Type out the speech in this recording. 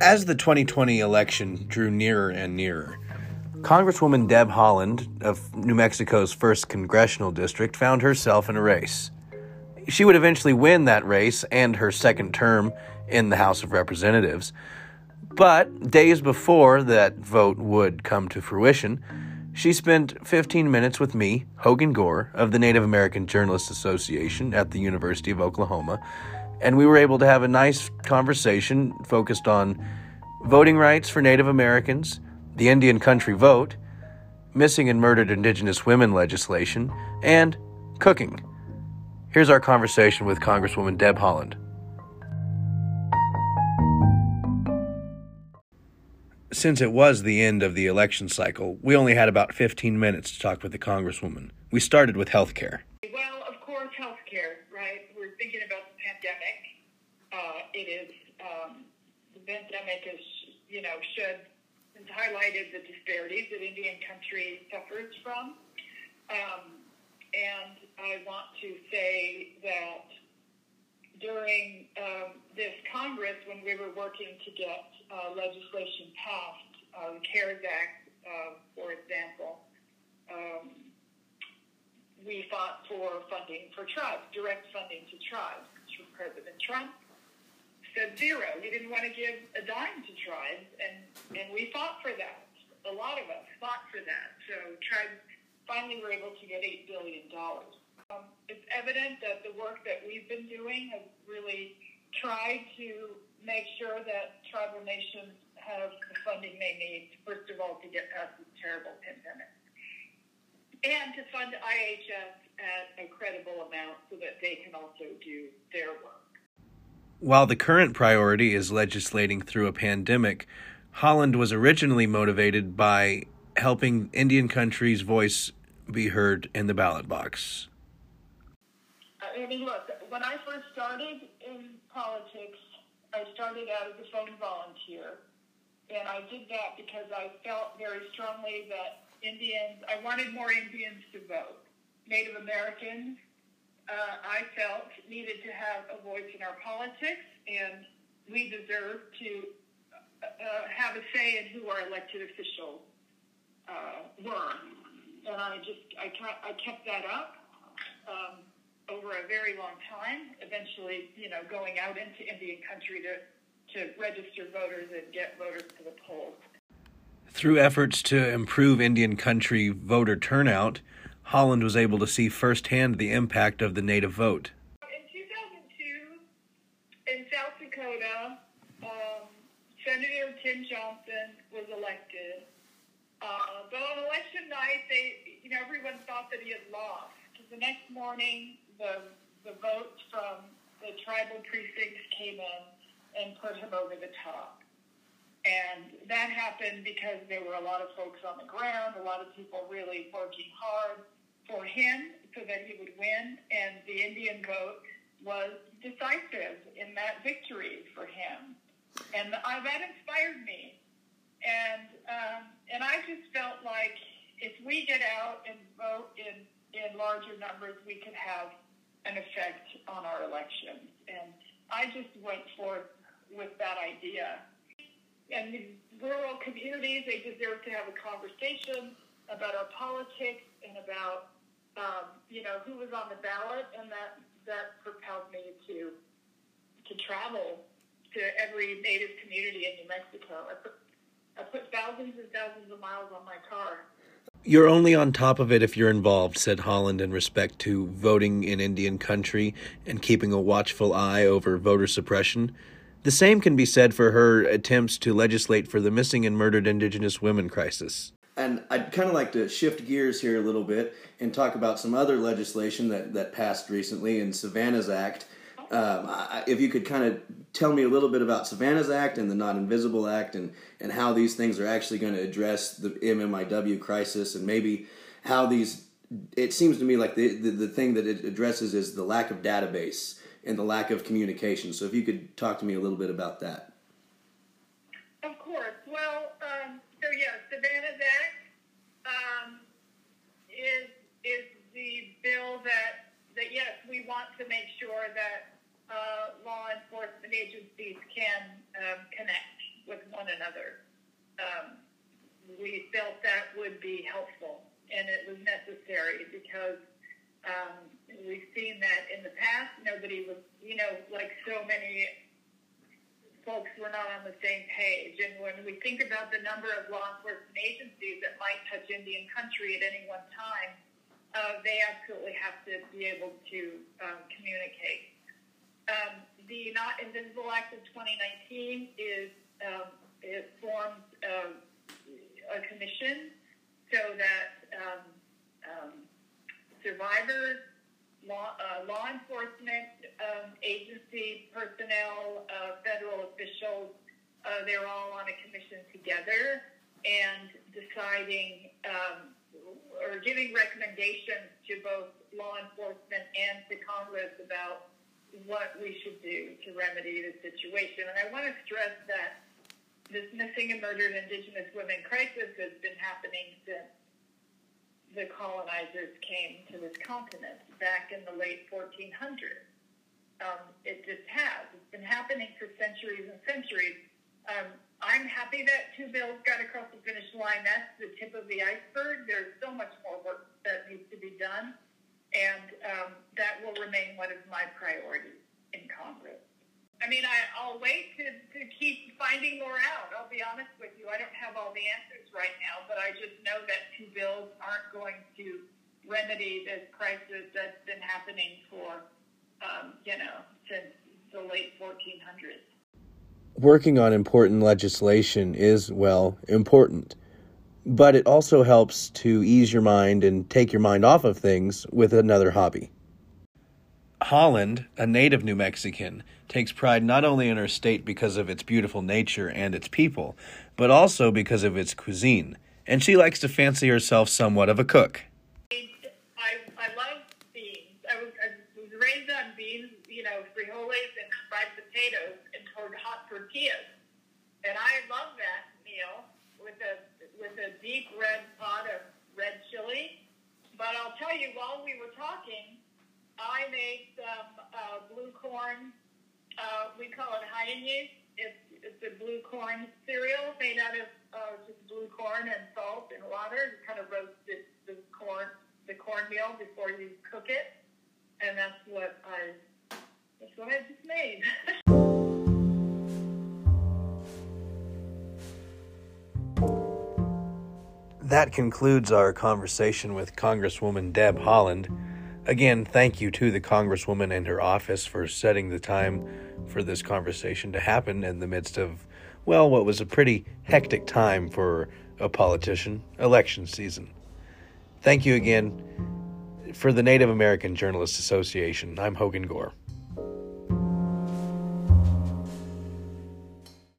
As the 2020 election drew nearer and nearer, Congresswoman Deb Haaland of New Mexico's 1st Congressional District found herself in a race. She would eventually win that race and her second term in the House of Representatives. But days before that vote would come to fruition, she spent 15 minutes with me, Hogan Gore, of the Native American Journalists Association at the University of Oklahoma, and we were able to have a nice conversation focused on voting rights for Native Americans, the Indian country vote, missing and murdered Indigenous women legislation, and cooking. Here's our conversation with Congresswoman Deb Haaland. Since it was the end of the election cycle, we only had about 15 minutes to talk with the Congresswoman. We started with health care. Well, of course, health care, right? We're thinking about the pandemic. Uh, it is, um, the pandemic is, you know, should has highlighted the disparities that Indian country suffers from. Um, and I want to say that during um, this Congress, when we were working to get uh, legislation passed, uh, the CARES Act, uh, for example, um, we fought for funding for tribes, direct funding to tribes. From President Trump said zero. He didn't want to give a dime to tribes, and, and we fought for that. A lot of us fought for that. So tribes finally were able to get $8 billion. Um, it's evident that the work that we've been doing has really tried to make sure that tribal nations have the funding they need, first of all, to get past this terrible pandemic, and to fund IHS at a credible amount so that they can also do their work. While the current priority is legislating through a pandemic, Haaland was originally motivated by helping Indian countries' voice be heard in the ballot box. Uh, I mean, look, when I first started in politics, I started out as a phone volunteer. And I did that because I felt very strongly that Indians, I wanted more Indians to vote. Native Americans, uh, I felt needed to have a voice in our politics, and we deserve to uh, have a say in who our elected officials uh, were. And I just, I, I kept that up. Um, over a very long time, eventually, you know, going out into Indian country to, to register voters and get voters to the polls. Through efforts to improve Indian country voter turnout, Haaland was able to see firsthand the impact of the native vote. In 2002, in South Dakota, um, Senator Tim Johnson was elected. Uh, but on election night, they, you know, everyone thought that he had lost. The next morning, the, the votes from the tribal precincts came in and put him over the top. And that happened because there were a lot of folks on the ground, a lot of people really working hard for him so that he would win. And the Indian vote was decisive in that victory for him. And uh, that inspired me. And, um, and I just felt like if we get out and vote in, in larger numbers, we could have an effect on our elections. And I just went forth with that idea. And the rural communities, they deserve to have a conversation about our politics and about, um, you know, who was on the ballot. And that, that propelled me to, to travel to every native community in New Mexico. I put, I put thousands and thousands of miles on my car you're only on top of it if you're involved, said Haaland in respect to voting in Indian country and keeping a watchful eye over voter suppression. The same can be said for her attempts to legislate for the missing and murdered Indigenous women crisis. And I'd kind of like to shift gears here a little bit and talk about some other legislation that, that passed recently in Savannah's Act um, I, if you could kind of tell me a little bit about Savannah's Act and the Not Invisible Act and, and how these things are actually going to address the MMIW crisis and maybe how these, it seems to me like the, the, the thing that it addresses is the lack of database and the lack of communication. So if you could talk to me a little bit about that. Of course. Well, um, so yeah, Savannah's Act um, is, is the bill that, that, yes, we want to make sure that uh, law enforcement agencies can um, connect with one another. Um, we felt that would be helpful, and it was necessary because um, we've seen that in the past. Nobody was, you know, like so many folks were not on the same page. And when we think about the number of law enforcement agencies that might touch Indian country at any one time, uh, they absolutely have to be able to um, communicate. Um, the Not Invisible Act of 2019 is um, it forms uh, a commission so that um, um, survivors, law, uh, law enforcement um, agency personnel, uh, federal officials, uh, they're all on a commission together and deciding um, or giving recommendations to both law enforcement and to Congress about what we should do to remedy the situation. And I want to stress that this missing and murdered Indigenous women crisis has been happening since the colonizers came to this continent back in the late 1400s. Um, it just has. It's been happening for centuries and centuries. Um, I'm happy that two bills got across the finish line. That's the tip of the iceberg. There's so much more work that needs to be done, and um, that will remain one of my priorities in Congress. I mean, I, I'll wait to, to keep finding more out. I'll be honest with you. I don't have all the answers right now, but I just know that two bills aren't going to remedy this crisis that's been happening for, um, you know, since the late 1400s. Working on important legislation is, well, important. But it also helps to ease your mind and take your mind off of things with another hobby. Haaland, a native New Mexican, takes pride not only in her state because of its beautiful nature and its people, but also because of its cuisine, and she likes to fancy herself somewhat of a cook. I, I love beans. I was, I was raised on beans, you know, frijoles and fried potatoes and hot tortillas. And I love that meal with a, with a deep red pot of red chili. But I'll tell you, while we were talking, I made some uh, blue corn. Uh, we call it hayenyes. It's, it's a blue corn cereal made out of uh, just blue corn and salt and water. You kind of roast it, the corn, the cornmeal before you cook it, and that's what I. That's what I just made. that concludes our conversation with Congresswoman Deb Haaland. Again, thank you to the Congresswoman and her office for setting the time for this conversation to happen in the midst of, well, what was a pretty hectic time for a politician, election season. Thank you again. For the Native American Journalists Association, I'm Hogan Gore.